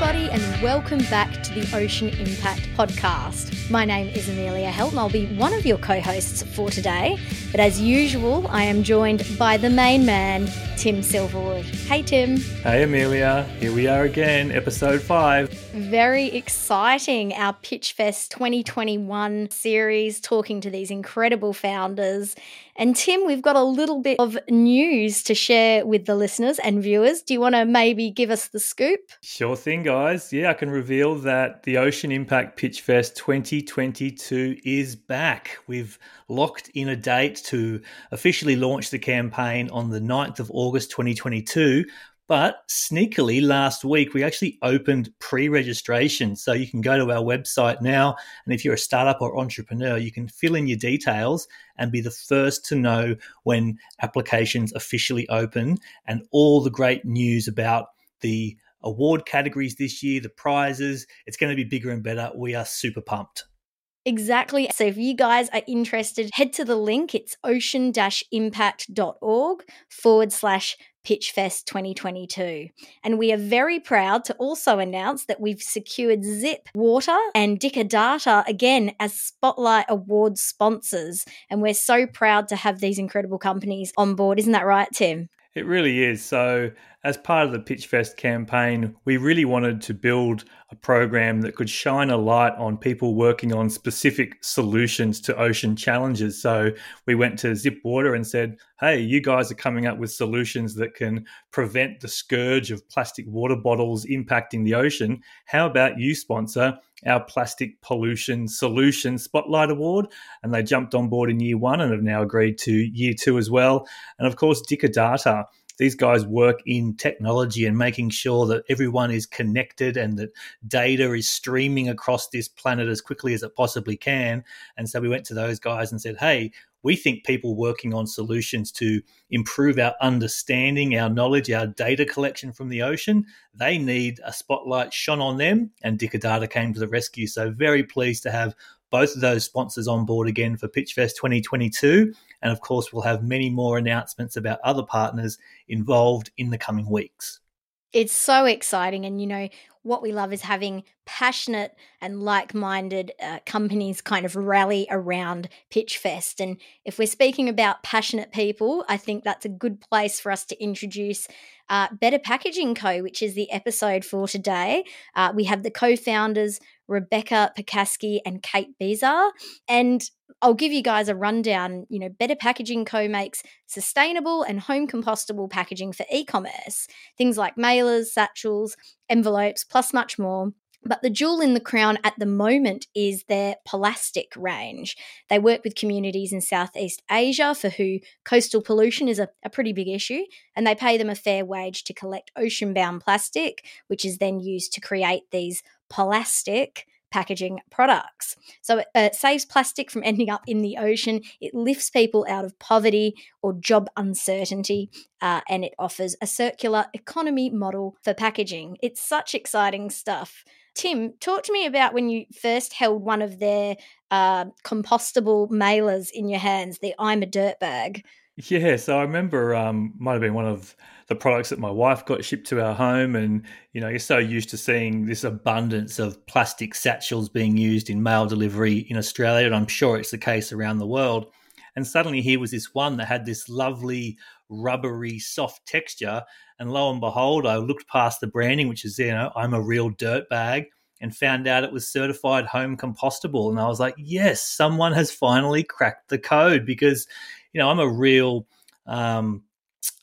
everybody, and welcome back to the Ocean Impact Podcast. My name is Amelia Helt, and I'll be one of your co hosts for today. But as usual, I am joined by the main man, Tim Silverwood. Hey, Tim. Hey, Amelia. Here we are again, episode five. Very exciting. Our Pitchfest 2021 series, talking to these incredible founders. And Tim, we've got a little bit of news to share with the listeners and viewers. Do you want to maybe give us the scoop? Sure thing, guys. Yeah, I can reveal that the Ocean Impact Pitch Fest 2022 is back. We've locked in a date to officially launch the campaign on the 9th of August 2022. But sneakily, last week we actually opened pre registration. So you can go to our website now. And if you're a startup or entrepreneur, you can fill in your details and be the first to know when applications officially open and all the great news about the award categories this year, the prizes. It's going to be bigger and better. We are super pumped. Exactly. So if you guys are interested, head to the link. It's ocean impact.org forward slash Pitchfest 2022. And we are very proud to also announce that we've secured Zip Water and Dicker Data again as Spotlight Award sponsors. And we're so proud to have these incredible companies on board. Isn't that right, Tim? It really is. So, as part of the Pitchfest campaign, we really wanted to build a program that could shine a light on people working on specific solutions to ocean challenges. So, we went to Zip Water and said, Hey, you guys are coming up with solutions that can prevent the scourge of plastic water bottles impacting the ocean. How about you sponsor our Plastic Pollution Solution Spotlight Award? And they jumped on board in year one and have now agreed to year two as well. And of course, Dicker Data these guys work in technology and making sure that everyone is connected and that data is streaming across this planet as quickly as it possibly can. And so we went to those guys and said, hey, we think people working on solutions to improve our understanding, our knowledge, our data collection from the ocean, they need a spotlight shone on them. And Dicker Data came to the rescue. So, very pleased to have both of those sponsors on board again for Pitchfest 2022. And of course, we'll have many more announcements about other partners involved in the coming weeks. It's so exciting. And, you know, what we love is having passionate and like minded uh, companies kind of rally around Pitchfest. And if we're speaking about passionate people, I think that's a good place for us to introduce uh, Better Packaging Co., which is the episode for today. Uh, we have the co founders, Rebecca Percasky and Kate Bezar. And I'll give you guys a rundown. You know, Better Packaging Co. makes sustainable and home compostable packaging for e commerce, things like mailers, satchels, envelopes, plus much more. But the jewel in the crown at the moment is their Pollastic range. They work with communities in Southeast Asia for who coastal pollution is a, a, pretty big issue, and they pay them a fair wage to collect ocean bound plastic, which is then used to create these plastic packaging products. So it saves plastic from ending up in the ocean, it lifts people out of poverty or job uncertainty, uh, and it offers a circular economy model for packaging. It's such exciting stuff. Tim, talk to me about when you first held one of their uh, compostable mailers in your hands, the I'm a Dirt Bag. Yeah, so I remember um, might have been one of the products that my wife got shipped to our home, and you know you're so used to seeing this abundance of plastic satchels being used in mail delivery in Australia, and I'm sure it's the case around the world. And suddenly here was this one that had this lovely rubbery, soft texture, and lo and behold, I looked past the branding, which is you know I'm a real dirt bag, and found out it was certified home compostable, and I was like, yes, someone has finally cracked the code because you know, I'm a real um,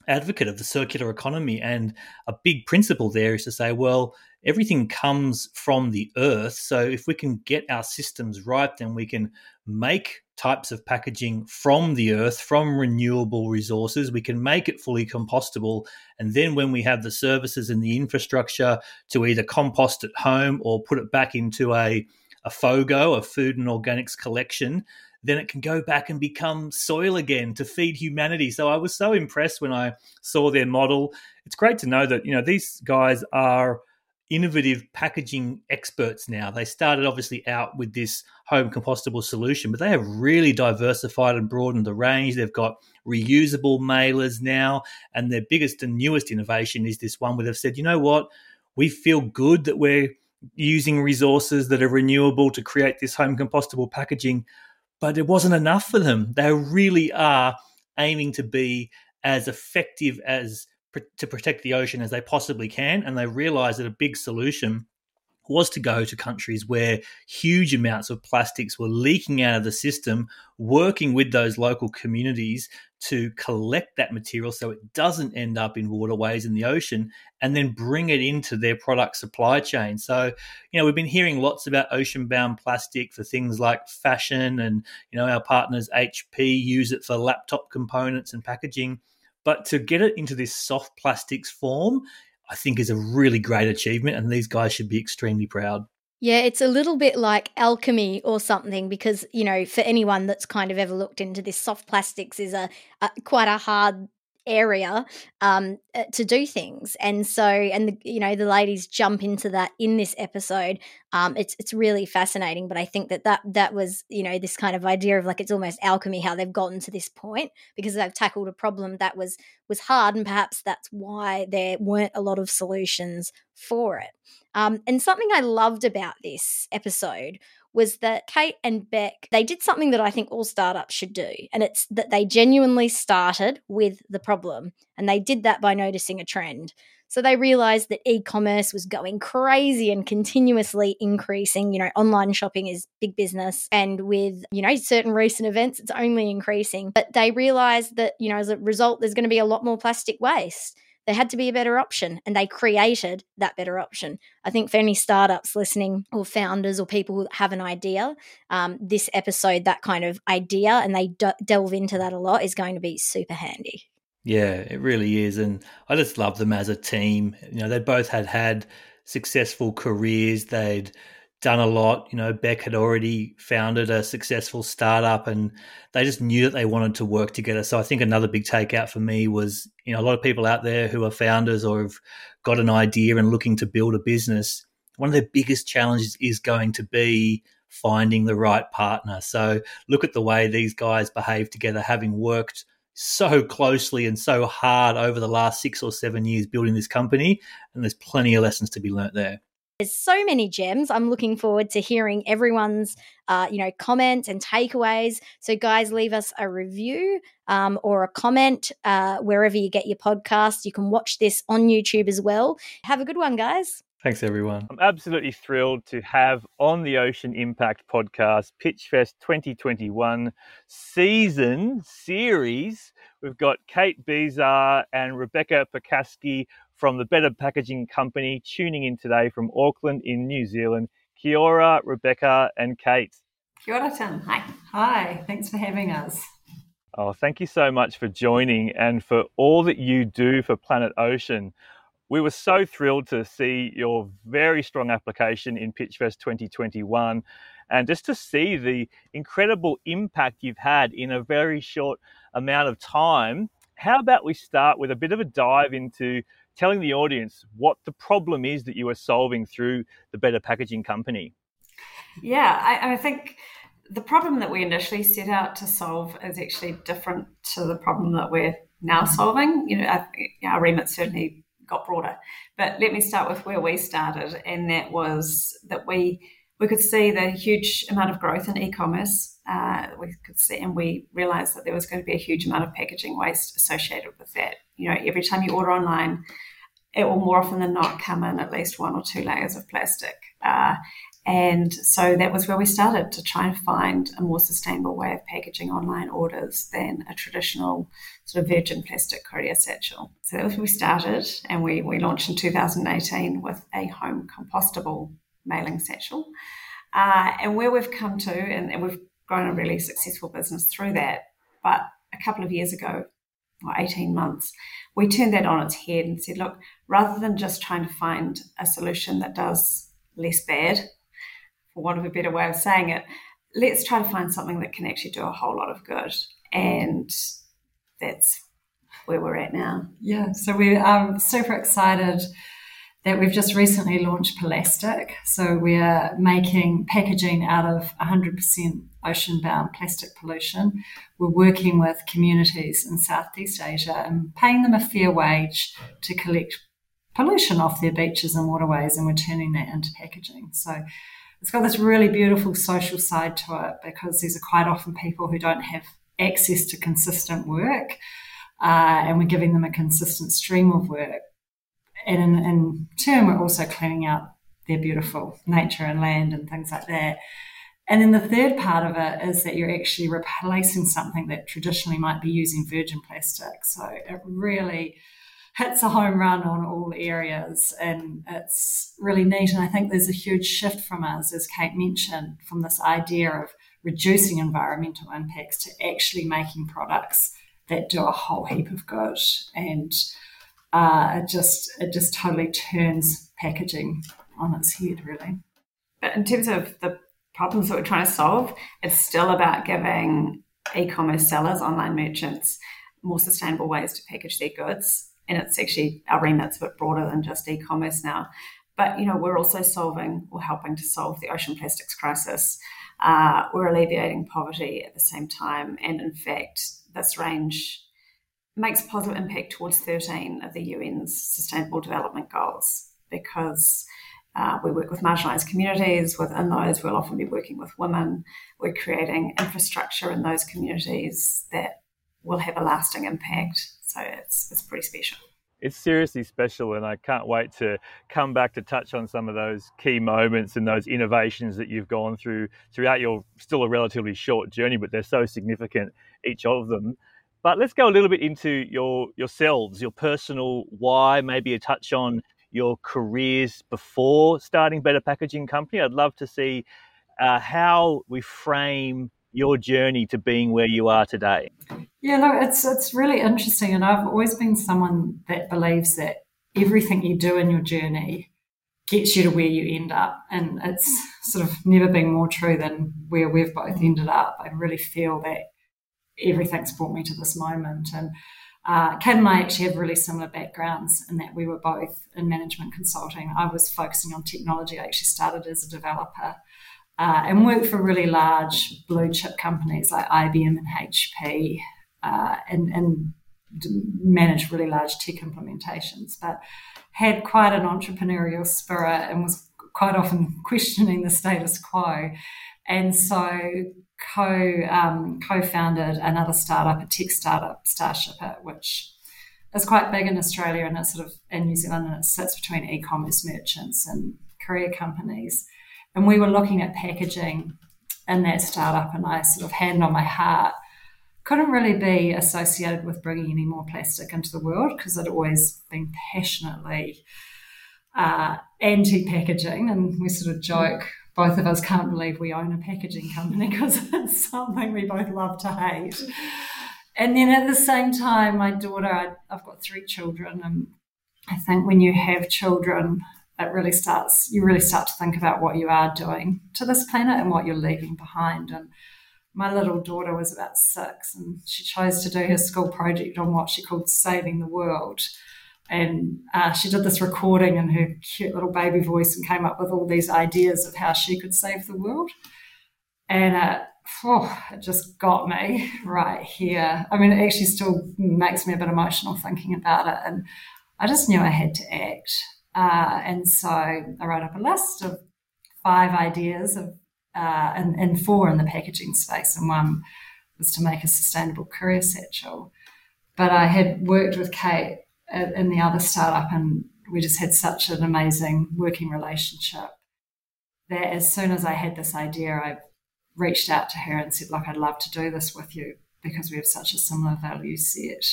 advocate of the circular economy. And a big principle there is to say, well, everything comes from the earth. So if we can get our systems right, then we can make types of packaging from the earth, from renewable resources. We can make it fully compostable. And then when we have the services and the infrastructure to either compost at home or put it back into a a FOGO, a food and organics collection, then it can go back and become soil again to feed humanity. So I was so impressed when I saw their model. It's great to know that, you know, these guys are innovative packaging experts now. They started obviously out with this home compostable solution, but they have really diversified and broadened the range. They've got reusable mailers now, and their biggest and newest innovation is this one where they've said, you know what? we feel good that we're using resources that are renewable to create this home compostable packaging, but it wasn't enough for them. They really are aiming to be as effective as to protect the ocean as they possibly can, and they realize that a big solution was to go to countries where huge amounts of plastics were leaking out of the system, working with those local communities to collect that material so it doesn't end up in waterways in the ocean and then bring it into their product supply chain. So, you know, we've been hearing lots about ocean bound plastic for things like fashion and, you know, our partners HP use it for laptop components and packaging. But to get it into this soft plastics form I think is a really great achievement, and these guys should be extremely proud. Yeah, it's a little bit like alchemy or something because, you know, for anyone that's kind of ever looked into this, soft plastics is a, a quite a hard area um, uh, to do things. And so, and the, you know, the ladies jump into that in this episode. Um, it's it's really fascinating. But I think that that that was you know this kind of idea of like it's almost alchemy how they've gotten to this point because they've tackled a problem that was was hard, and perhaps that's why there weren't a lot of solutions for it. Um, and something I loved about this episode was that Kate and Beck, they did something that I think all startups should do. And it's that they genuinely started with the problem. And they did that by noticing a trend. So they realized that e commerce was going crazy and continuously increasing. You know, online shopping is big business. And with, you know, certain recent events, it's only increasing. But they realized that, you know, as a result, there's going to be a lot more plastic waste. There had to be a better option, and they created that better option. I think for any startups listening, or founders, or people who have an idea, um, this episode, that kind of idea, and they delve into that a lot, is going to be super handy. Yeah, it really is, and I just love them as a team. You know, they both had had successful careers. They'd done a lot. You know, Beck had already founded a successful startup and they just knew that they wanted to work together. So I think another big takeout for me was, you know, a lot of people out there who are founders or have got an idea and looking to build a business. One of their biggest challenges is going to be finding the right partner. So look at the way these guys behave together, having worked so closely and so hard over the last six or seven years building this company. And there's plenty of lessons to be learnt there. There's so many gems. I'm looking forward to hearing everyone's, uh, you know, comments and takeaways. So, guys, leave us a review um, or a comment uh, wherever you get your podcast. You can watch this on YouTube as well. Have a good one, guys. Thanks, everyone. I'm absolutely thrilled to have on the Ocean Impact podcast Pitchfest 2021 season series. We've got Kate Bezar and Rebecca Percasky from the Better Packaging Company tuning in today from Auckland in New Zealand. Kia ora, Rebecca and Kate. Kia ora, Tim. Hi. Hi. Thanks for having us. Oh, thank you so much for joining and for all that you do for Planet Ocean. We were so thrilled to see your very strong application in Pitchfest 2021 and just to see the incredible impact you've had in a very short amount of time. How about we start with a bit of a dive into telling the audience what the problem is that you are solving through the Better Packaging Company. Yeah, I, I think the problem that we initially set out to solve is actually different to the problem that we're now mm. solving. You know, our, our remit certainly got broader, but let me start with where we started, and that was that we we could see the huge amount of growth in e-commerce. Uh, we could see, and we realised that there was going to be a huge amount of packaging waste associated with that. You know, every time you order online, it will more often than not come in at least one or two layers of plastic. Uh, and so that was where we started to try and find a more sustainable way of packaging online orders than a traditional sort of virgin plastic courier satchel. So that was where we started, and we, we launched in 2018 with a home compostable mailing satchel. Uh, and where we've come to, and, and we've grown a really successful business through that. But a couple of years ago, or 18 months, we turned that on its head and said, look, rather than just trying to find a solution that does less bad, for want of a better way of saying it, let's try to find something that can actually do a whole lot of good. And that's where we're at now. Yeah, so we're um, super excited that we've just recently launched Pollastic. So we're making packaging out of 100% ocean bound plastic pollution. We're working with communities in Southeast Asia and paying them a fair wage to collect pollution off their beaches and waterways, and we're turning that into packaging. So it's got this really beautiful social side to it because these are quite often people who don't have access to consistent work, uh, and we're giving them a consistent stream of work. And in, in turn, we're also cleaning out their beautiful nature and land and things like that. And then the third part of it is that you're actually replacing something that traditionally might be using virgin plastic. So it really hits a home run on all areas and it's really neat. And I think there's a huge shift from us, as Kate mentioned, from this idea of reducing environmental impacts to actually making products that do a whole heap of good. And uh, it just it just totally turns packaging on its head, really. But in terms of the problems that we're trying to solve, it's still about giving e-commerce sellers, online merchants, more sustainable ways to package their goods and it's actually our remit's a bit broader than just e-commerce now. But you know, we're also solving or helping to solve the ocean plastics crisis. Uh, we're alleviating poverty at the same time, and in fact, this range makes a positive impact towards 13 of the UN's Sustainable Development Goals because uh, we work with marginalised communities. Within those, we'll often be working with women. We're creating infrastructure in those communities that will have a lasting impact. So it's it's pretty special. It's seriously special, and I can't wait to come back to touch on some of those key moments and those innovations that you've gone through throughout your still a relatively short journey, but they're so significant each of them. But let's go a little bit into your yourselves, your personal why, maybe a touch on your careers before starting Better Packaging Company. I'd love to see uh, how we frame your journey to being where you are today? Yeah, look, it's it's really interesting, and I've always been someone that believes that everything you do in your journey gets you to where you end up, and it's sort of never been more true than where we've both ended up. I really feel that everything's brought me to this moment, and. Uh, Kate and I actually have really similar backgrounds in that we were both in management consulting. I was focusing on technology. I actually started as a developer uh, and worked for really large blue chip companies like IBM and HP uh, and, and managed really large tech implementations, but had quite an entrepreneurial spirit and was quite often questioning the status quo. And so co um, co-founded another startup, a tech startup, Starshipit, which is quite big in Australia and it's sort of in New Zealand and it sits between e-commerce merchants and courier companies. And we were looking at packaging in that startup, and I sort of hand on my heart couldn't really be associated with bringing any more plastic into the world because I'd always been passionately uh, anti packaging. And we sort of joke, both of us can't believe we own a packaging company because it's something we both love to hate. And then at the same time, my daughter, I, I've got three children, and I think when you have children, it really starts you really start to think about what you are doing to this planet and what you're leaving behind and my little daughter was about six and she chose to do her school project on what she called saving the world and uh, she did this recording in her cute little baby voice and came up with all these ideas of how she could save the world. And uh, oh, it just got me right here. I mean it actually still makes me a bit emotional thinking about it. And i just knew i had to act. Uh, and so I wrote up a list of five ideas of, uh, and, and four in the packaging space, and one was to make a sustainable courier satchel. But I had worked with Kate in the other startup, and we just had such an amazing working relationship that as soon as I had this idea, I reached out to her and said, "Look, I'd love to do this with you because we have such a similar value set."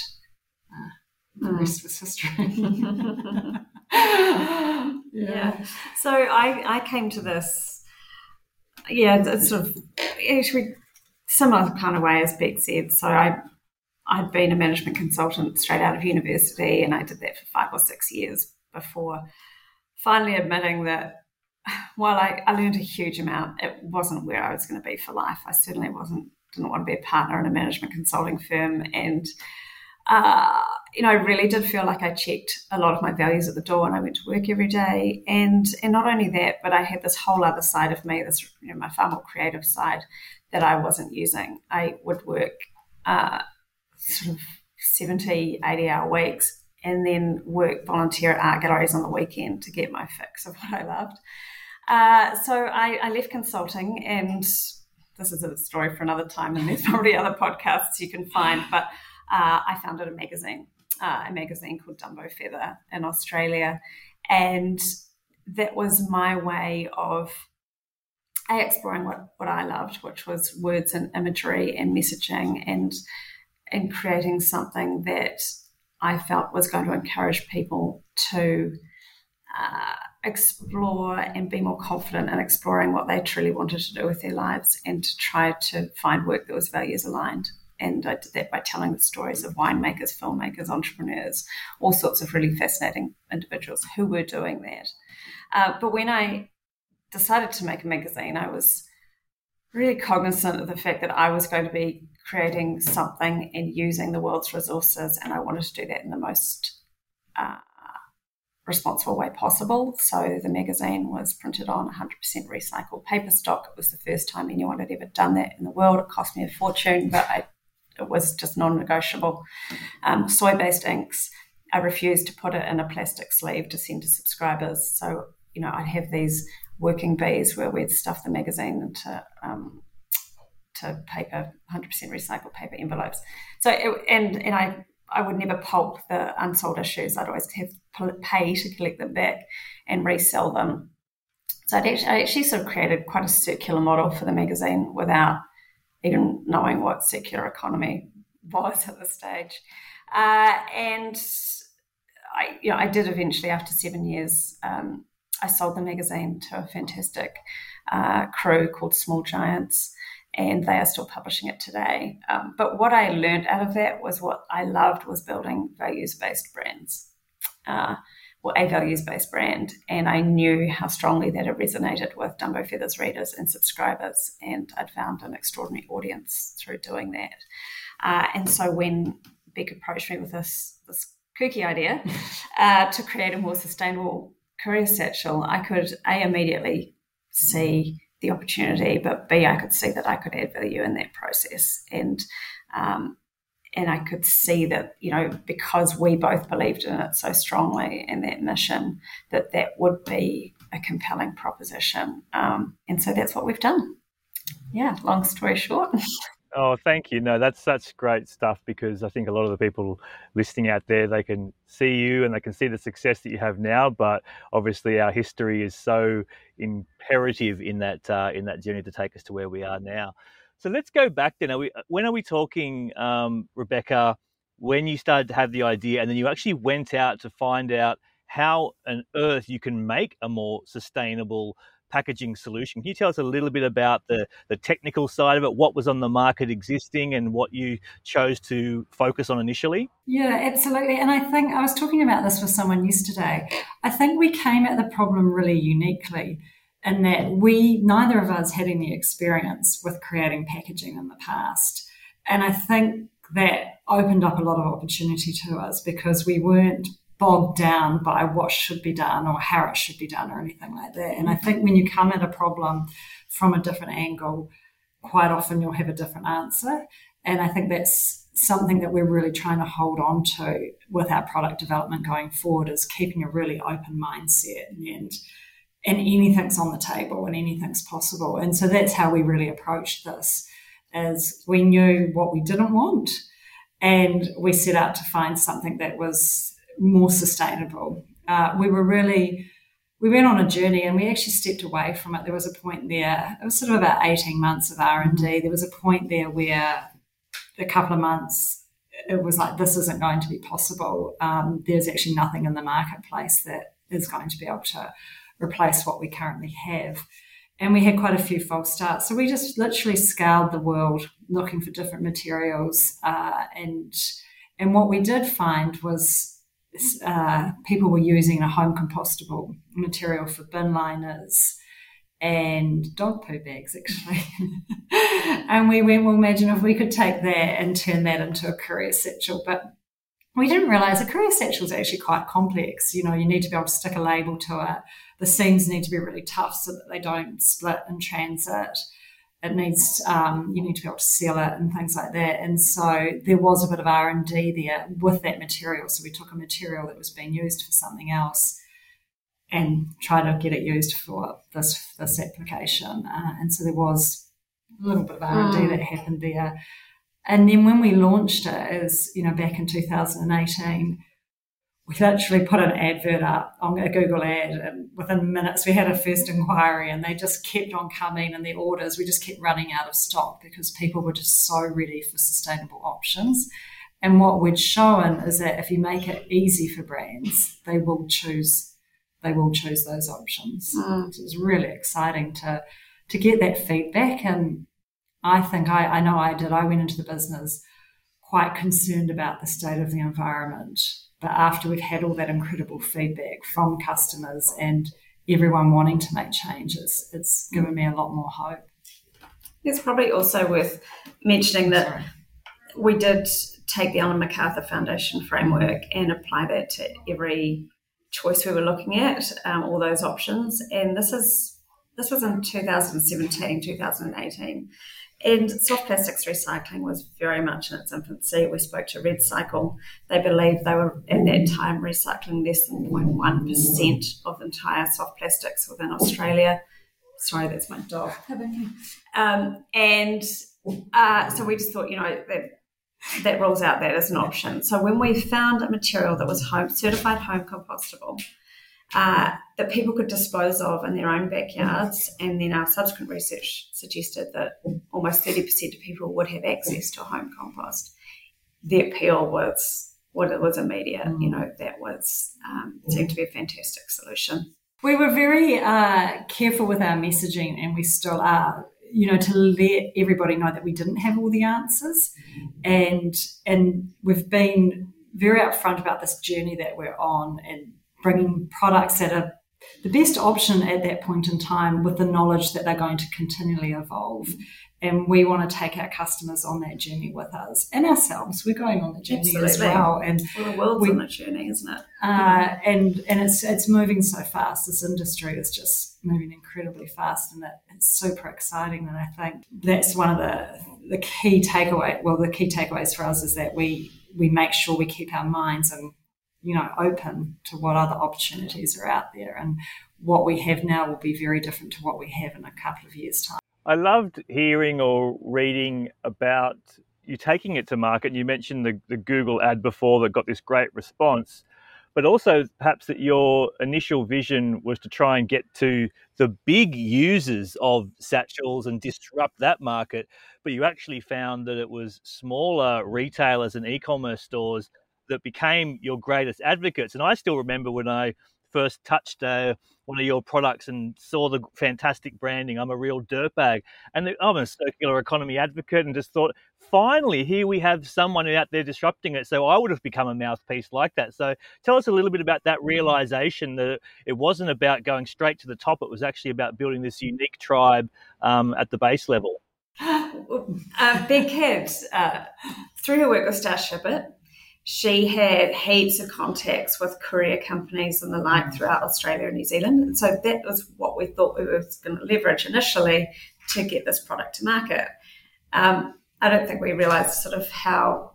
Uh, the mm. rest was history. yeah. yeah. So I, I came to this, yeah, it's sort of actually similar kind of way as Beck said. So I, I'd been a management consultant straight out of university, and I did that for five or six years before finally admitting that while I, I learned a huge amount, it wasn't where I was going to be for life. I certainly wasn't didn't want to be a partner in a management consulting firm, and uh, you know, I really did feel like I checked a lot of my values at the door and I went to work every day. And and not only that, but I had this whole other side of me, this you know, my far more creative side that I wasn't using. I would work uh, sort of 70, 80 hour weeks and then work volunteer at art galleries on the weekend to get my fix of what I loved. Uh, so I, I, left consulting, and this is a story for another time, and there's probably other podcasts you can find. But uh, I founded a magazine, uh, a magazine called Dumbo Feather in Australia, and that was my way of a, exploring what, what I loved, which was words and imagery and messaging and and creating something that I felt was going to encourage people to uh, explore and be more confident in exploring what they truly wanted to do with their lives and to try to find work that was values aligned. And I did that by telling the stories of winemakers, filmmakers, entrepreneurs, all sorts of really fascinating individuals who were doing that. Uh, but when I decided to make a magazine, I was really cognizant of the fact that I was going to be creating something and using the world's resources, and I wanted to do that in the most uh, responsible way possible. So the magazine was printed on 100% recycled paper stock. It was the first time anyone had ever done that in the world. It cost me a fortune, but I, it was just non-negotiable. Um, soy-based inks. I refused to put it in a plastic sleeve to send to subscribers. So you know, I'd have these working bees where we'd stuff the magazine into um, to paper, 100% recycled paper envelopes. So, it, and and I I would never pulp the unsold issues. I'd always have to pay to collect them back and resell them. So I'd actually, I actually sort of created quite a circular model for the magazine without even knowing what circular economy was at the stage. Uh, and I, you know, I did eventually, after seven years, um, I sold the magazine to a fantastic uh, crew called Small Giants, and they are still publishing it today. Um, but what I learned out of that was what I loved was building values based brands. Uh, well, a values based brand, and I knew how strongly that had resonated with Dumbo Feathers readers and subscribers, and I'd found an extraordinary audience through doing that. Uh, and so when Beck approached me with this this kooky idea uh, to create a more sustainable courier satchel, I could a immediately see the opportunity, but b I could see that I could add value in that process, and um, and I could see that you know because we both believed in it so strongly and that mission that that would be a compelling proposition, um, and so that's what we've done. Yeah, long story short. Oh, thank you. No, that's such great stuff because I think a lot of the people listening out there, they can see you and they can see the success that you have now. But obviously, our history is so imperative in that uh, in that journey to take us to where we are now. So let's go back then. Are we, when are we talking, um, Rebecca? When you started to have the idea, and then you actually went out to find out how on earth you can make a more sustainable packaging solution. Can you tell us a little bit about the, the technical side of it, what was on the market existing and what you chose to focus on initially? Yeah, absolutely. And I think I was talking about this with someone yesterday. I think we came at the problem really uniquely in that we, neither of us had any experience with creating packaging in the past. And I think that opened up a lot of opportunity to us because we weren't bogged down by what should be done or how it should be done or anything like that. And I think when you come at a problem from a different angle, quite often you'll have a different answer. And I think that's something that we're really trying to hold on to with our product development going forward is keeping a really open mindset and and anything's on the table and anything's possible. And so that's how we really approached this is we knew what we didn't want and we set out to find something that was more sustainable. Uh, we were really we went on a journey and we actually stepped away from it. There was a point there. It was sort of about eighteen months of R and D. There was a point there where a couple of months it was like this isn't going to be possible. Um, there's actually nothing in the marketplace that is going to be able to replace what we currently have. And we had quite a few false starts. So we just literally scoured the world looking for different materials. Uh, and and what we did find was uh, people were using a home compostable material for bin liners and dog poo bags actually. and we went, well, imagine if we could take that and turn that into a courier satchel. But we didn't realize a courier satchel is actually quite complex. You know, you need to be able to stick a label to it. The seams need to be really tough so that they don't split in transit. It needs um, you need to be able to seal it and things like that. And so there was a bit of R and D there with that material. So we took a material that was being used for something else and tried to get it used for this this application. Uh, and so there was a little bit of R and D mm. that happened there. And then when we launched it, is you know back in 2018 we literally put an advert up on a Google ad, and within minutes we had a first inquiry, and they just kept on coming, and the orders we just kept running out of stock because people were just so ready for sustainable options. And what we'd shown is that if you make it easy for brands, they will choose they will choose those options. Mm. So it's really exciting to to get that feedback, and I think I, I know I did. I went into the business quite concerned about the state of the environment but after we've had all that incredible feedback from customers and everyone wanting to make changes, it's given me a lot more hope. It's probably also worth mentioning that Sorry. we did take the Ellen MacArthur Foundation framework and apply that to every choice we were looking at, um, all those options. And this is this was in 2017, 2018. And soft plastics recycling was very much in its infancy. We spoke to REDcycle. They believed they were at that time recycling less than 0.1% of the entire soft plastics within Australia. Sorry, that's my dog. Um, and uh, so we just thought, you know, that that rules out that as an option. So when we found a material that was home certified home compostable, uh, that people could dispose of in their own backyards. And then our subsequent research suggested that almost 30% of people would have access to home compost. The appeal was what it was immediate. You know, that was um, seemed to be a fantastic solution. We were very uh, careful with our messaging, and we still are. You know, to let everybody know that we didn't have all the answers, and and we've been very upfront about this journey that we're on, and bringing products that are the best option at that point in time with the knowledge that they're going to continually evolve. And we want to take our customers on that journey with us and ourselves. We're going on the journey Absolutely. as well. And well, the world's we, on a journey, isn't it? Uh, and and it's it's moving so fast. This industry is just moving incredibly fast, and that it's super exciting. And I think that's one of the the key takeaway. Well, the key takeaways for us is that we we make sure we keep our minds and you know, open to what other opportunities are out there. And what we have now will be very different to what we have in a couple of years' time. I loved hearing or reading about you taking it to market. You mentioned the, the Google ad before that got this great response, but also perhaps that your initial vision was to try and get to the big users of satchels and disrupt that market. But you actually found that it was smaller retailers and e commerce stores that became your greatest advocates. And I still remember when I first touched uh, one of your products and saw the fantastic branding. I'm a real dirtbag, and I'm a circular economy advocate, and just thought, finally, here we have someone out there disrupting it. So I would have become a mouthpiece like that. So tell us a little bit about that realization that it wasn't about going straight to the top; it was actually about building this unique tribe um, at the base level. Uh, Beck had, uh, through work with Starshipit, she had heaps of contacts with courier companies and the like mm. throughout Australia and New Zealand. And so that was what we thought we were going to leverage initially to get this product to market. Um, I don't think we realized sort of how,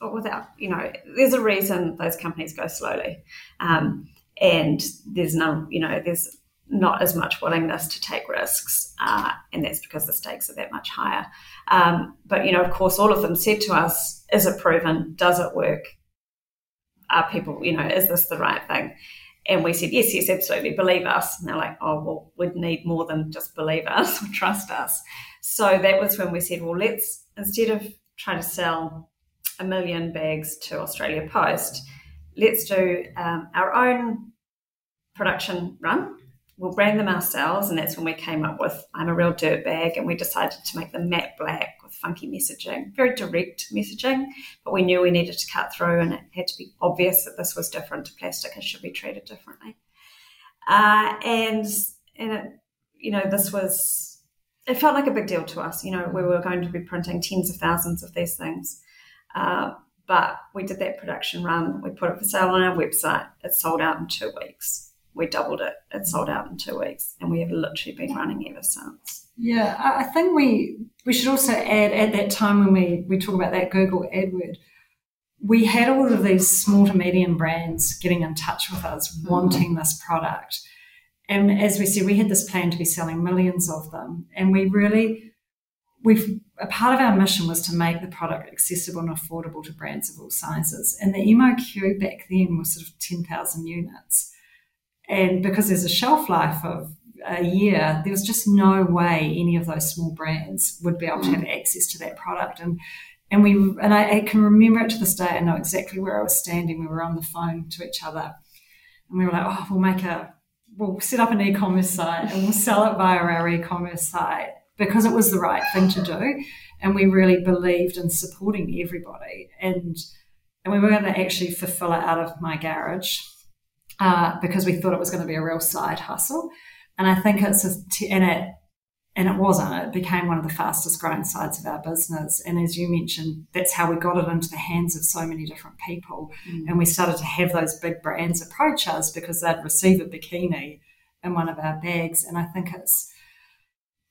or without, you know, there's a reason those companies go slowly. Um, and there's no, you know, there's not as much willingness to take risks, uh, and that's because the stakes are that much higher. Um, but you know, of course, all of them said to us, "Is it proven? Does it work? Are people, you know, is this the right thing?" And we said, "Yes, yes, absolutely, believe us." And they're like, "Oh, well, we'd need more than just believe us or trust us." So that was when we said, "Well, let's instead of trying to sell a million bags to Australia Post, let's do um, our own production run." We'll brand them ourselves. And that's when we came up with I'm a Real Dirtbag. And we decided to make them matte black with funky messaging, very direct messaging. But we knew we needed to cut through and it had to be obvious that this was different to plastic and should be treated differently. Uh, and, and it, you know, this was, it felt like a big deal to us. You know, we were going to be printing tens of thousands of these things. Uh, but we did that production run. We put it for sale on our website. It sold out in two weeks we doubled it. It sold out in two weeks, and we have literally been running ever since. Yeah, I think we we should also add at that time when we, we talk about that Google AdWord, we had all of these small to medium brands getting in touch with us, mm-hmm. wanting this product. And as we said, we had this plan to be selling millions of them. And we really, we've, a part of our mission was to make the product accessible and affordable to brands of all sizes. And the MOQ back then was sort of 10,000 units. And because there's a shelf life of a year, there was just no way any of those small brands would be able to have access to that product. And and we and I, I, can remember it to this day. I know exactly where I was standing. We were on the phone to each other, and we were like, "Oh, we'll make a, we'll set up an e-commerce site and we'll sell it via our e-commerce site because it was the right thing to do." And we really believed in supporting everybody, and and we were going to actually fulfill it out of my garage uh, because we thought it was going to be a real side hustle. And I think it's a, and it and it wasn't. It became one of the fastest growing sides of our business. And as you mentioned, that's how we got it into the hands of so many different people. Mm. And we started to have those big brands approach us because they'd receive a bikini in one of our bags. And I think it's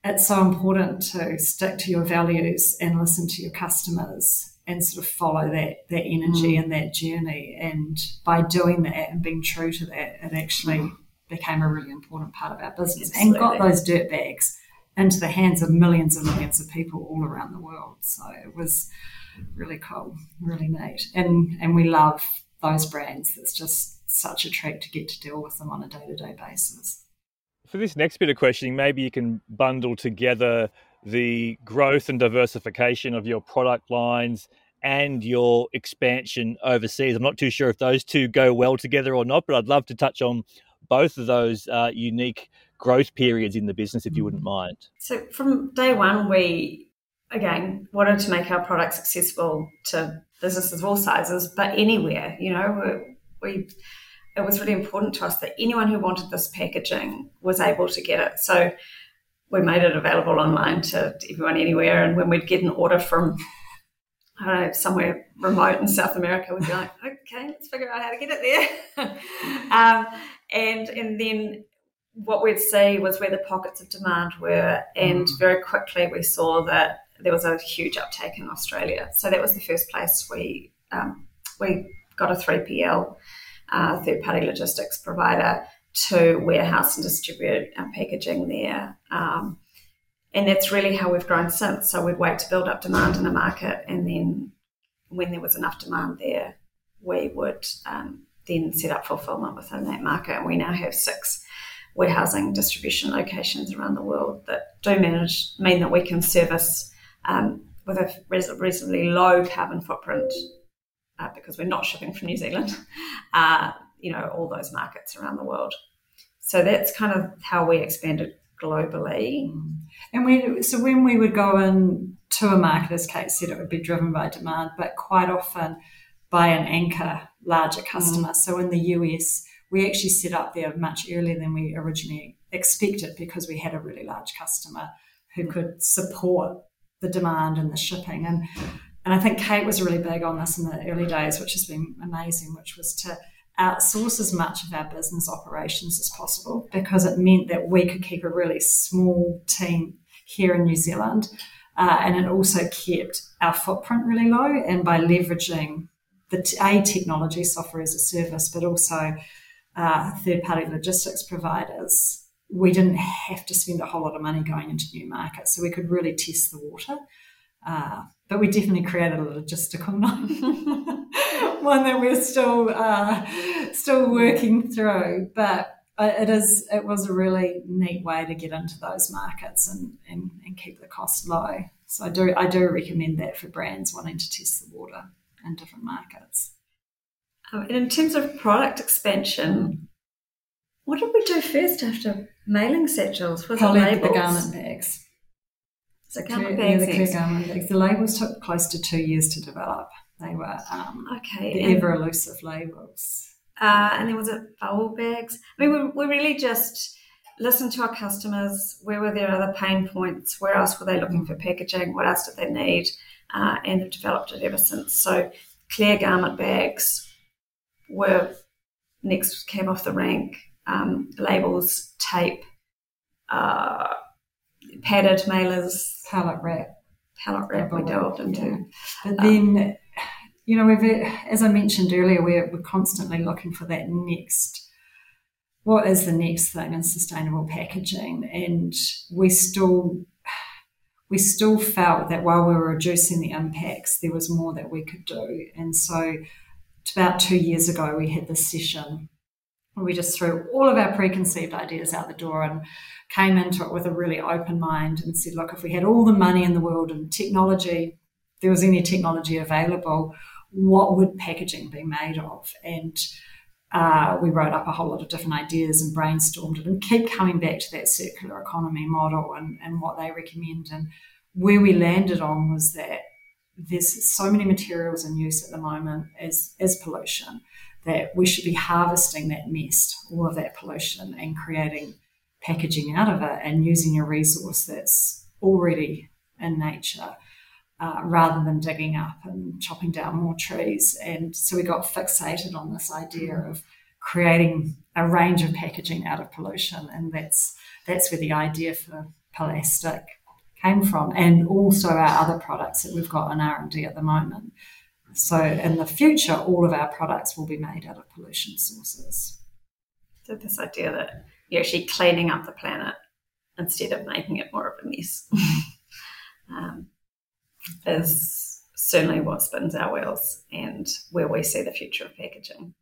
it's so important to stick to your values and listen to your customers and sort of follow that that energy mm. and that journey. And by doing that and being true to that, it actually mm. became a really important part of our business Absolutely. and got those dirt bags into the hands of millions and millions of people all around the world. So it was really cool, really neat. And and we love those brands. It's just such a treat to get to deal with them on a day to day basis. For this next bit of questioning, maybe you can bundle together the growth and diversification of your product lines and your expansion overseas. I'm not too sure if those two go well together or not, but I'd love to touch on both of those uh, unique growth periods in the business, if you wouldn't mm. mind. So, from day one, we again wanted to make our products accessible to businesses of all sizes, but anywhere. You know, we, we it was really important to us that anyone who wanted this packaging was able to get it. So we made it available online to everyone anywhere. And when we'd get an order from I don't know, somewhere remote in South America, we'd be like, okay, let's figure out how to get it there. um, and and then what we'd see was where the pockets of demand were, and mm. very quickly we saw that there was a huge uptake in Australia. So that was the first place we um, we got a three PL uh, third party logistics provider to warehouse and distribute our packaging there. Um, and that's really how we've grown since. So we'd wait to build up demand in the market, and then when there was enough demand there, we would um, then set up fulfillment within that market. And we now have six warehousing distribution locations around the world that do manage mean that we can service um, with a reasonably low carbon footprint uh, because we're not shipping from New Zealand. Uh, you know all those markets around the world. So that's kind of how we expanded globally. And we so when we would go in to a market, as Kate said, it would be driven by demand, but quite often by an anchor larger customer. Mm. So in the US, we actually set up there much earlier than we originally expected because we had a really large customer who could support the demand and the shipping. And and I think Kate was really big on this in the early days, which has been amazing, which was to outsource as much of our business operations as possible because it meant that we could keep a really small team here in New Zealand. Uh, and it also kept our footprint really low. And by leveraging the A technology software as a service, but also uh, third party logistics providers, we didn't have to spend a whole lot of money going into new markets. So we could really test the water. Uh, but we definitely created a logistical one that we're still uh, still working through. But it is it was a really neat way to get into those markets and, and, and keep the cost low. So I do I do recommend that for brands wanting to test the water in different markets. Um, and in terms of product expansion, what did we do first after mailing satchels? Was Probably it labels? the garment bags. So garment bags. Yeah, the garment bags. The labels took close to two years to develop. They were um, okay. The ever elusive labels. Uh, and then was it bubble bags? I mean, we, we really just listened to our customers. Where were their other pain points? Where else were they looking for packaging? What else did they need? Uh, and have developed it ever since. So clear garment bags were next came off the rank. Um, labels, tape, uh, padded mailers, pallet wrap, pallet wrap. We delved into, yeah. but um, then you know, we've as I mentioned earlier, we're we're constantly looking for that next. What is the next thing in sustainable packaging? And we still we still felt that while we were reducing the impacts, there was more that we could do. And so, about two years ago, we had this session we just threw all of our preconceived ideas out the door and came into it with a really open mind and said, look, if we had all the money in the world and technology, there was any technology available, what would packaging be made of? And uh, we wrote up a whole lot of different ideas and brainstormed it and keep coming back to that circular economy model and, and what they recommend. And where we landed on was that there's so many materials in use at the moment as, as pollution that we should be harvesting that mist, all of that pollution, and creating packaging out of it and using a resource that's already in nature. Uh, rather than digging up and chopping down more trees. And so we got fixated on this idea of creating a range of packaging out of pollution, and that's that's where the idea for Pollastic came from, and also our other products that we've got in R and D at the moment. So in the future, all of our products will be made out of pollution sources. So this idea that you're actually cleaning up the planet instead of making it more of a mess. um, is certainly what spins our wheels and where we see the future of packaging.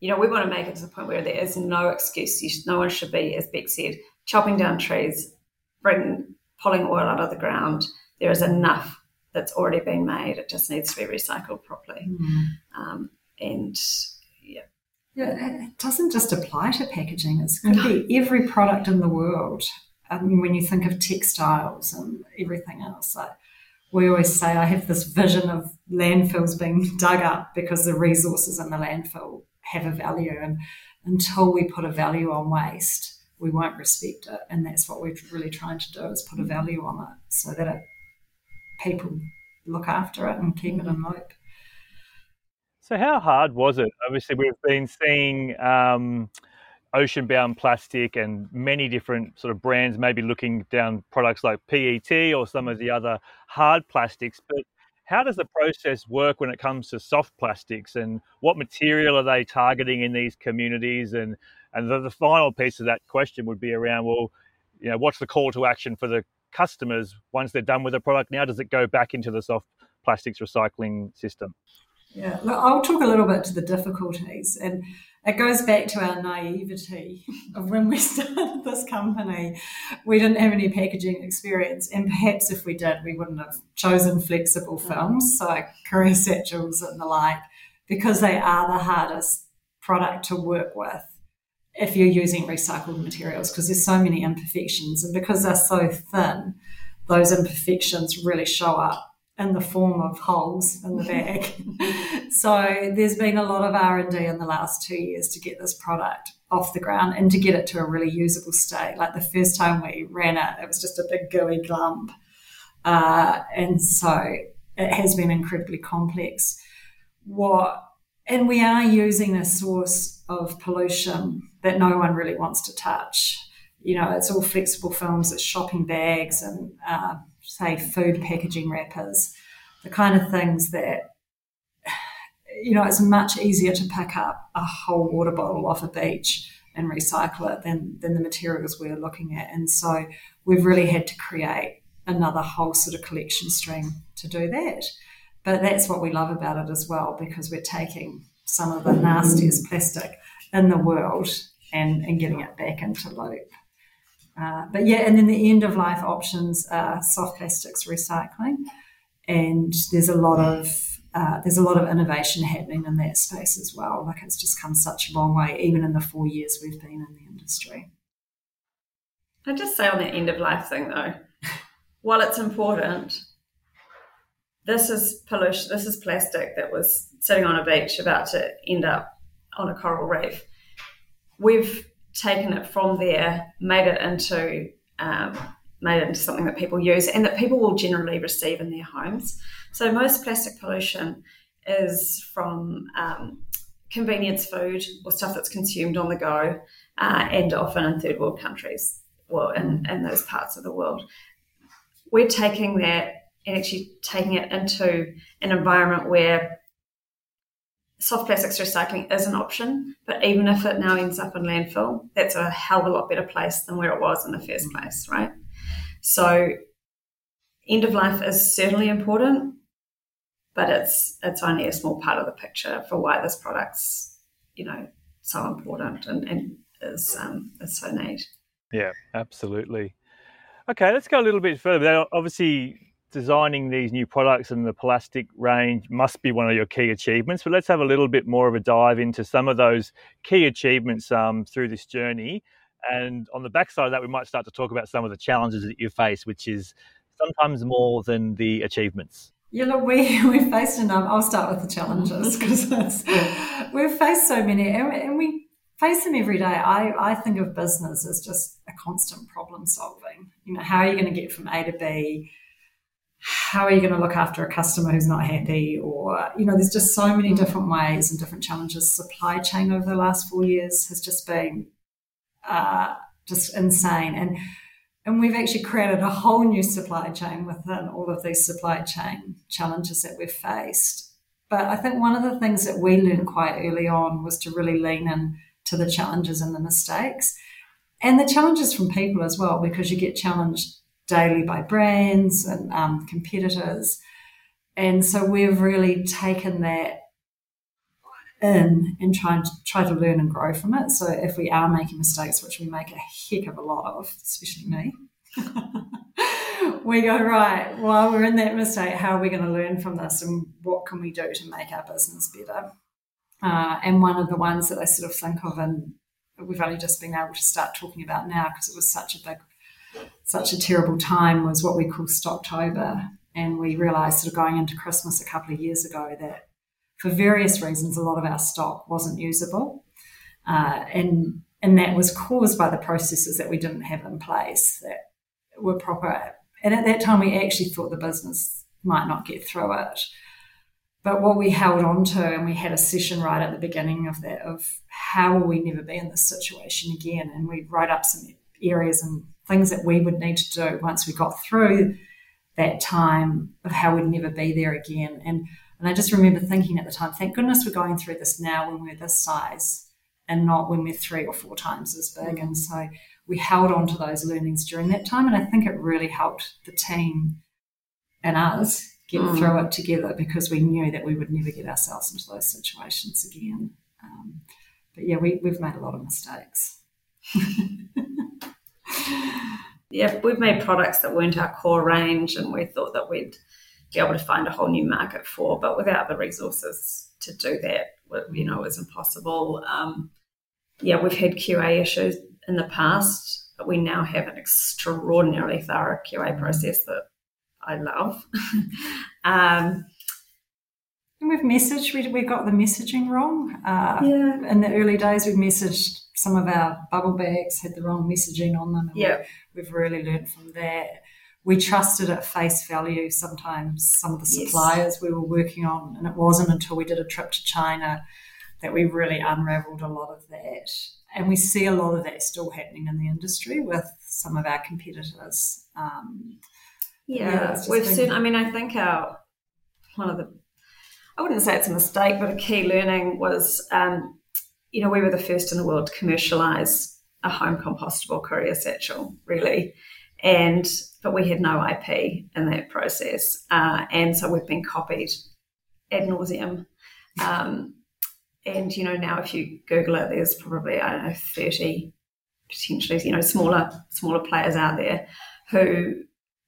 You know, we want to make it to the point where there is no excuse. Should, no one should be, as Beck said, chopping down trees, bring, pulling oil out of the ground. There is enough that's already been made. It just needs to be recycled properly. Mm. Um, and yeah. Yeah, it doesn't just apply to packaging. It could no. be every product in the world. I mean, when you think of textiles and everything else, like we always say I have this vision of landfills being dug up because the resources in the landfill have a value. And until we put a value on waste, we won't respect it. And that's what we're really trying to do is put a value on it so that it, people look after it and keep it in loop. So, how hard was it? Obviously, we've been seeing um, ocean bound plastic and many different sort of brands maybe looking down products like PET or some of the other hard plastics. But how does the process work when it comes to soft plastics and what material are they targeting in these communities? And, and the, the final piece of that question would be around, well, you know, what's the call to action for the customers once they're done with the product now? Does it go back into the soft plastics recycling system? Yeah, look, I'll talk a little bit to the difficulties. And it goes back to our naivety of when we started this company. We didn't have any packaging experience, and perhaps if we did, we wouldn't have chosen flexible mm-hmm. films, so like courier satchels and the like, because they are the hardest product to work with if you're using recycled materials, because there's so many imperfections, and because they're so thin, those imperfections really show up in the form of holes in the bag. so there's been a lot of R&D in the last two years to get this product off the ground and to get it to a really usable state. Like the first time we ran it, it was just a big gooey glump. Uh, and so it has been incredibly complex. What and we are using a source of pollution that no one really wants to touch. You know, it's all flexible films, it's shopping bags and uh, say, food packaging wrappers, the kind of things that, you know, it's much easier to pick up a whole water bottle off a beach and recycle it than, than the materials we're looking at. And so we've really had to create another whole sort of collection stream to do that. But that's what we love about it as well, because we're taking some of the nastiest plastic in the world and, and getting it back into loop. Uh, but yeah, and then the end of life options are soft plastics recycling, and there's a lot of uh, there's a lot of innovation happening in that space as well. Like it's just come such a long way, even in the four years we've been in the industry. I just say on the end of life thing though, while it's important, this is pollution. This is plastic that was sitting on a beach about to end up on a coral reef. We've taken it from there, made it into um, made it into something that people use and that people will generally receive in their homes. So most plastic pollution is from um, convenience food or stuff that's consumed on the go, uh, and often in third world countries. well in, in those parts of the world. We're taking that and actually taking it into an environment where soft plastics recycling is an option, but even if it now ends up in landfill, that's a hell of a lot better place than where it was in the first mm. place, right? So end of life is certainly important, but it's it's only a small part of the picture for why this product's, you know, so important and, and is um, is so neat. Yeah, absolutely. Okay, let's go a little bit further. Obviously, designing these new products and the Pollastic range must be one of your key achievements. But let's have a little bit more of a dive into some of those key achievements um, through this journey. And on the backside of that, we might start to talk about some of the challenges that you face, which is sometimes more than the achievements. Yeah, look, we we faced enough. I'll start with the challenges because we've faced so many, and, and we face them every day. I, I think of business as just a constant problem solving. You know, how are you going to get from A to B? How are you going to look after a customer who's not happy? Or you know there's just so many different ways and different challenges supply chain over the last four years has just been uh, just insane. And and we've actually created a whole new supply chain within all of these supply chain challenges that we've faced. But i think one of the things that we learned quite early on was to really lean in to the challenges and the mistakes. And the challenges from people as well because you get challenged daily by brands and um, competitors. And so we've really taken that in and trying to try to learn and grow from it. So if we are making mistakes, which we make a heck of a lot of, especially me, we go right. While we're in that mistake, how are we going to learn from this, and what can we do to make our business better? Uh, and one of the ones that I sort of think of, and we've only just been able to start talking about now because it was such a big such a terrible time was what we call Stocktober. And we realized sort of going into Christmas a couple of years ago that for various reasons, a lot of our stock wasn't usable. Uh, and, and that was caused by the processes that we didn't have in place that were proper. And at that time, we actually thought the business might not get through it. But what we held on to, and we had a session right at the beginning of that, of how will we never be in this situation again? And we wrote up some areas and things that we would need to do once we got through that time of how we'd never be there again. And and I just remember thinking at the time, thank goodness we're going through this now when we're this size and not when we're three or four times as big. And so we held on to those learnings during that time. And I think it really helped the team and us get mm. through it together because we knew that we would never get ourselves into those situations again. Um, but yeah, we, we've made a lot of mistakes. yeah, we've made products that weren't our core range, and we thought that we'd be able to find a whole new market for, but without the resources to do that, you know, it was impossible. Um, yeah, we've had QA issues in the past, but we now have an extraordinarily thorough QA process that I love. um, we've messaged, we, we got the messaging wrong. Uh, yeah. In the early days, we messaged some of our bubble bags had the wrong messaging on them. yeah. We, have really learned from that. We trusted at face value sometimes some of the suppliers yes. we were working on, and it wasn't until we did a trip to China that we really unraveled a lot of that. And we see a lot of that still happening in the industry with some of our competitors. Um, yeah, yeah we've seen. I mean, I think our one of the I wouldn't say it's a mistake, but a key learning was um, you know, we were the first in the world to commercialize a home compostable courier satchel, really. And but we had no IP in that process, uh, and so we've been copied ad nauseum. Um, and you know, now if you Google it, there's probably I don't know thirty potentially you know smaller smaller players out there who,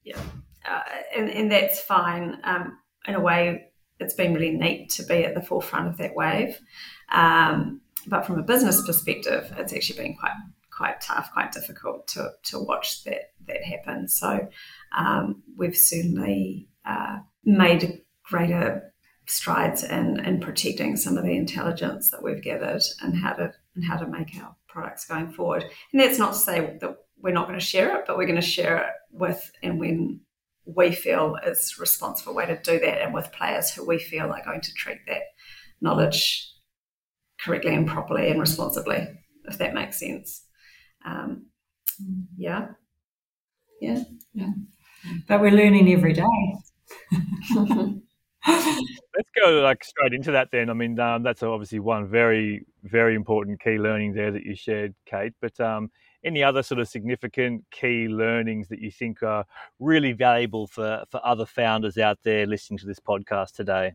yeah, uh, and and that's fine. Um, in a way, it's been really neat to be at the forefront of that wave. Um, but from a business perspective, it's actually been quite quite tough, quite difficult to, to watch that that happen. So um, we've certainly uh, made greater strides in, in protecting some of the intelligence that we've gathered and how to and how to make our products going forward. And that's not to say that we're not going to share it, but we're going to share it with and when we feel is responsible way to do that and with players who we feel are going to treat that knowledge correctly and properly and responsibly, if that makes sense. Um, Yeah. Yeah. Yeah. But we're learning every day. Let's go like straight into that then. I mean, um, that's obviously one very, very important key learning there that you shared, Kate. But um, any other sort of significant key learnings that you think are really valuable for, for other founders out there listening to this podcast today?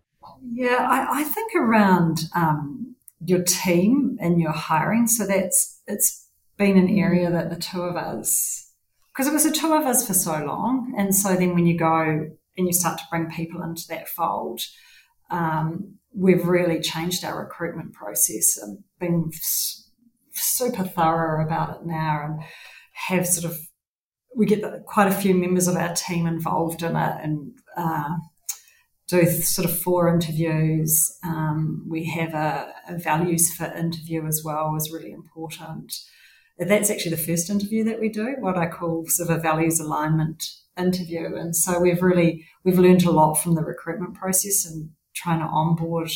Yeah, I, I think around um, your team and your hiring. So that's it's been an area that the two of us, because it was the two of us for so long, and so then when you go and you start to bring people into that fold, um, we've really changed our recruitment process and been super thorough about it now and have sort of we get quite a few members of our team involved in it and uh, do sort of four interviews. Um, we have a, a, values fit interview as well is really important. That's actually the first interview that we do, what I call sort of a values alignment interview. And so we've really we've learned a lot from the recruitment process and trying to onboard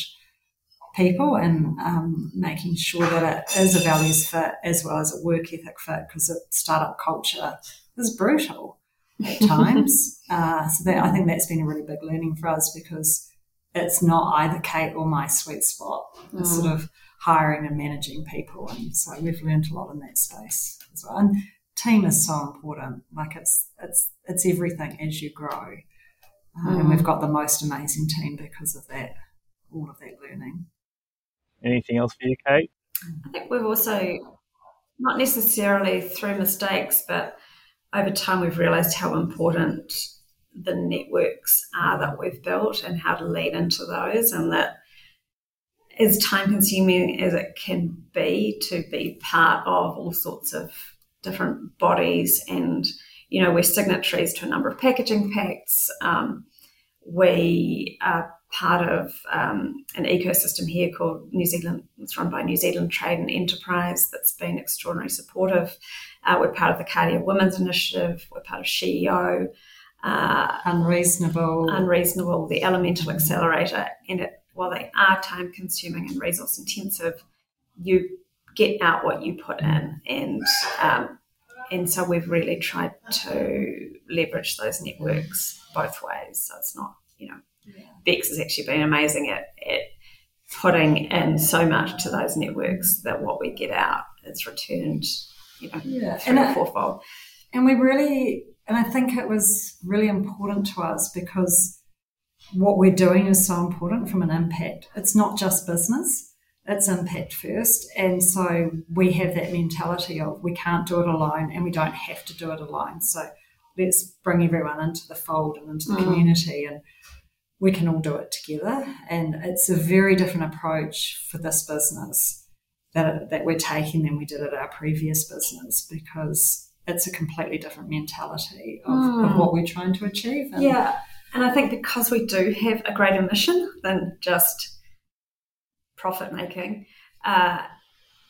people and um, making sure that it is a values fit as well as a work ethic fit because a startup culture is brutal at times. uh, so that, I think that's been a really big learning for us because it's not either Kate or my sweet spot. It's mm. sort of hiring and managing people, and so we've learned a lot in that space as well. And team is so important. Like it's it's it's everything as you grow, uh, mm. and we've got the most amazing team because of that. All of that learning. Anything else for you, Kate? I think we've also, not necessarily through mistakes, but over time we've realised how important the networks are that we've built and how to lead into those, and that as time consuming as it can be to be part of all sorts of different bodies and you know we're signatories to a number of packaging pacts um, we are part of um, an ecosystem here called New Zealand. It's run by New Zealand Trade and Enterprise that's been extraordinarily supportive. Uh, we're part of the Cartier Women's Initiative. We're part of CEO. Uh, unreasonable. Unreasonable, the Elemental Accelerator. And it, while they are time consuming and resource intensive, you get out what you put in. And um, and so we've really tried to leverage those networks both ways. So it's not, you know. Bex has actually been amazing at, at putting in so much to those networks that what we get out is returned, you know, yeah. three and or fourfold. And we really, and I think it was really important to us because what we're doing is so important from an impact. It's not just business, it's impact first. And so we have that mentality of we can't do it alone and we don't have to do it alone. So let's bring everyone into the fold and into the mm. community and we can all do it together. And it's a very different approach for this business that, that we're taking than we did at our previous business because it's a completely different mentality of, mm. of hmm. what we're trying to achieve. And yeah. And I think because we do have a greater mission than just profit making, uh,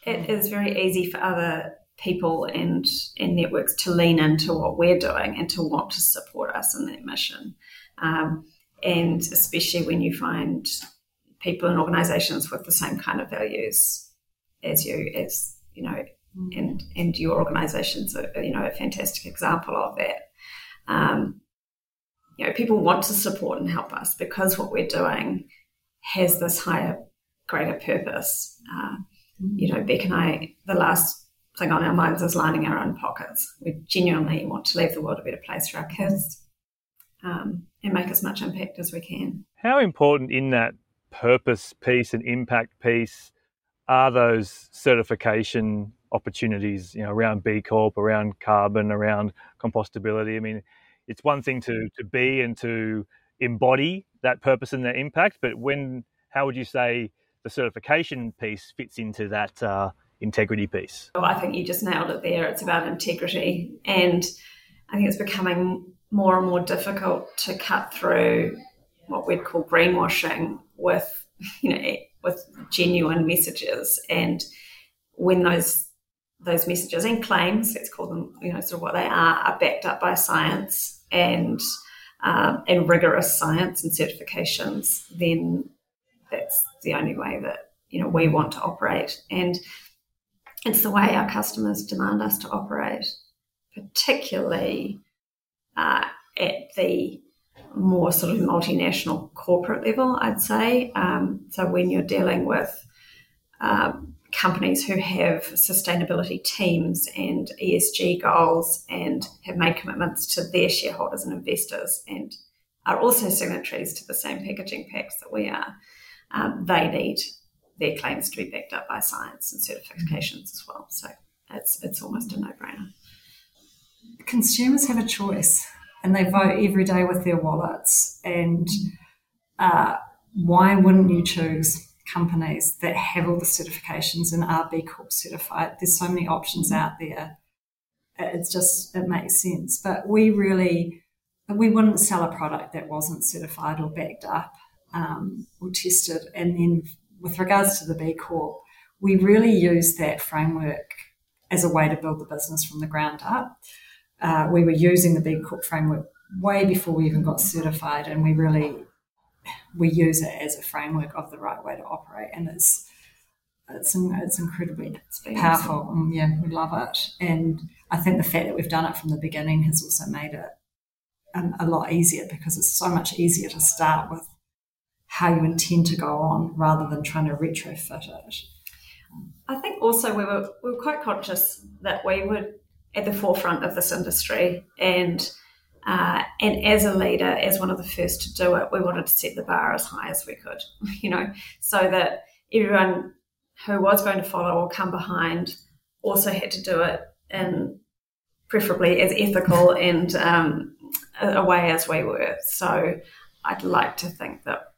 it is very easy for other people and, and networks to lean into what we're doing and to want to support us in that mission. Um, and especially when you find people and organizations with the same kind of values as you as you know and and your organization's a, you know a fantastic example of that. Um, you know people want to support and help us because what we're doing has this higher greater purpose. Uh, you know beck and i the last thing on our minds is lining our own pockets. We genuinely want to leave the world a better place for our kids. Um, and make as much impact as we can. How important in that purpose piece and impact piece are those certification opportunities, you know, around B Corp, around carbon, around compostability? I mean, it's one thing to to be and to embody that purpose and that impact, but when how would you say the certification piece fits into that uh, integrity piece? Well, I think you just nailed it there. It's about integrity, and I think it's becoming more and more difficult to cut through what we'd call greenwashing with you know with genuine messages. And when those those messages and claims let's call them you know sort of what they are are backed up by science and um, and rigorous science and certifications then that's the only way that you know we want to operate. And it's the way our customers demand us to operate particularly uh, at the more sort of multinational corporate level, I'd say. Um, so when you're dealing with um, companies who have sustainability teams and ESG goals and have made commitments to their shareholders and investors and are also signatories to the same packaging packs that we are, um, they need their claims to be backed up by science and certifications as well. So it's it's almost a no brainer. Consumers have a choice, and they vote every day with their wallets. And uh, why wouldn't you choose companies that have all the certifications and are B Corp certified? There's so many options out there. It's just it makes sense. But we really we wouldn't sell a product that wasn't certified or backed up um, or tested. And then with regards to the B Corp, we really use that framework as a way to build the business from the ground up. Uh, we were using the B Corp framework way before we even got certified, and we really we use it as a framework of the right way to operate, and it's it's it's incredibly it's powerful. And yeah, we love it, and I think the fact that we've done it from the beginning has also made it um, a lot easier because it's so much easier to start with how you intend to go on rather than trying to retrofit it. I think also we were we were quite conscious that we were at the forefront of this industry and uh, and as a leader, as one of the first to do it, we wanted to set the bar as high as we could, you know, so that everyone who was going to follow or come behind also had to do it in preferably as ethical and um, a way as we were. So I'd like to think that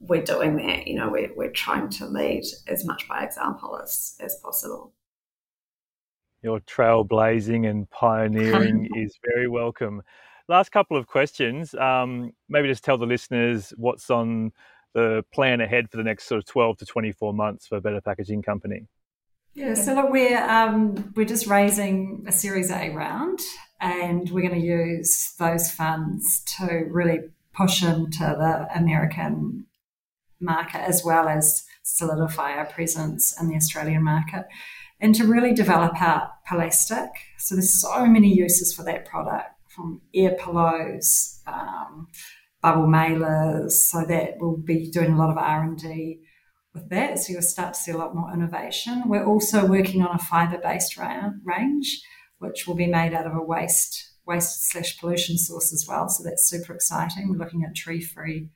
we're doing that. You know, we're, we're trying to lead as much by example as, as possible. Your trailblazing and pioneering is very welcome. Last couple of questions. Um, maybe just tell the listeners what's on the plan ahead for the next sort of 12 to 24 months for Better Packaging Company. Yeah, so look, we're um, we're just raising a Series A round, and we're going to use those funds to really push into the American market as well as solidify our presence in the Australian market and to really develop our Pollastic. So there's so many uses for that product from ear pillows, um, bubble mailers. So that we'll be doing a lot of R&D with that. So you'll start to see a lot more innovation. We're also working on a fibre-based range, which will be made out of a waste waste slash pollution source as well. So that's super exciting. We're looking at tree-free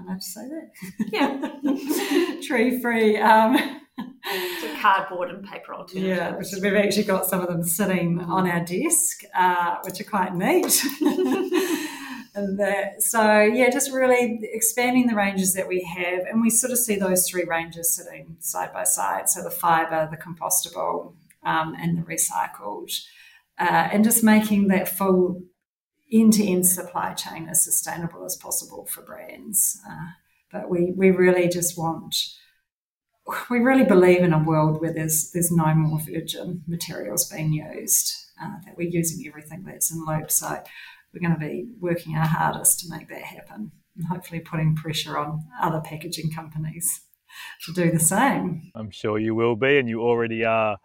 I have to say that. Yeah. Tree free. Um, so cardboard and paper alternatives. Yeah, which we've actually got some of them sitting on our desk, uh, which are quite neat. and that, so yeah, just really expanding the ranges that we have, and we sort of see those three ranges sitting side by side. So the fibre, the compostable, um, and the recycled, uh, and just making that full end-to-end supply chain as sustainable as possible for brands. Uh, but we we really just want we really believe in a world where there's there's no more virgin materials being used. Uh, that we're using everything that's in loop. So we're going to be working our hardest to make that happen, and hopefully putting pressure on other packaging companies to do the same. I'm sure you will be, and you already are.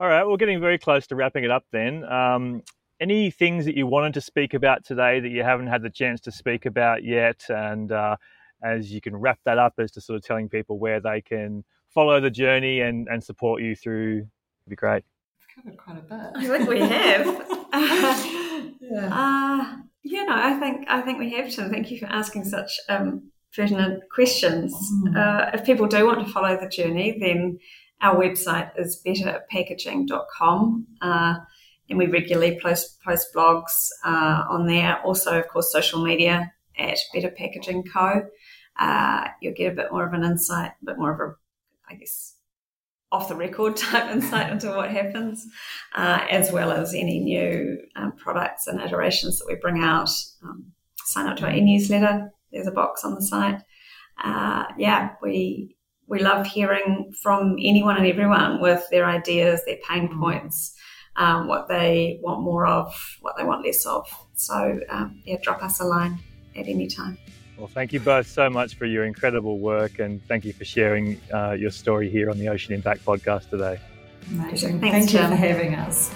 All right, we're getting very close to wrapping it up then. Um, any things that you wanted to speak about today that you haven't had the chance to speak about yet? And uh, as you can wrap that up as to sort of telling people where they can follow the journey and, and support you through, would be great. We've covered quite a bit. I think we have. yeah. Uh, yeah, no, I think I think we have, Tim. Thank you for asking such um, pertinent questions. Mm. Uh, if people do want to follow the journey, then our website is betterpackaging.com. Uh, and we regularly post post blogs uh, on there. Also, of course, social media at Better Packaging Co. Uh, you'll get a bit more of an insight, a bit more of a, I guess, off the record type insight into what happens, uh, as well as any new um, products and iterations that we bring out. Um, sign up to our e-newsletter. There's a box on the site. Uh, yeah, we we love hearing from anyone and everyone with their ideas, their pain mm. points um, what they want more of, what they want less of. So, um, yeah, drop us a line at any time. Well, thank you both so much for your incredible work and thank you for sharing uh, your story here on the Ocean Impact podcast today. Amazing. Thanks, thank you for having us.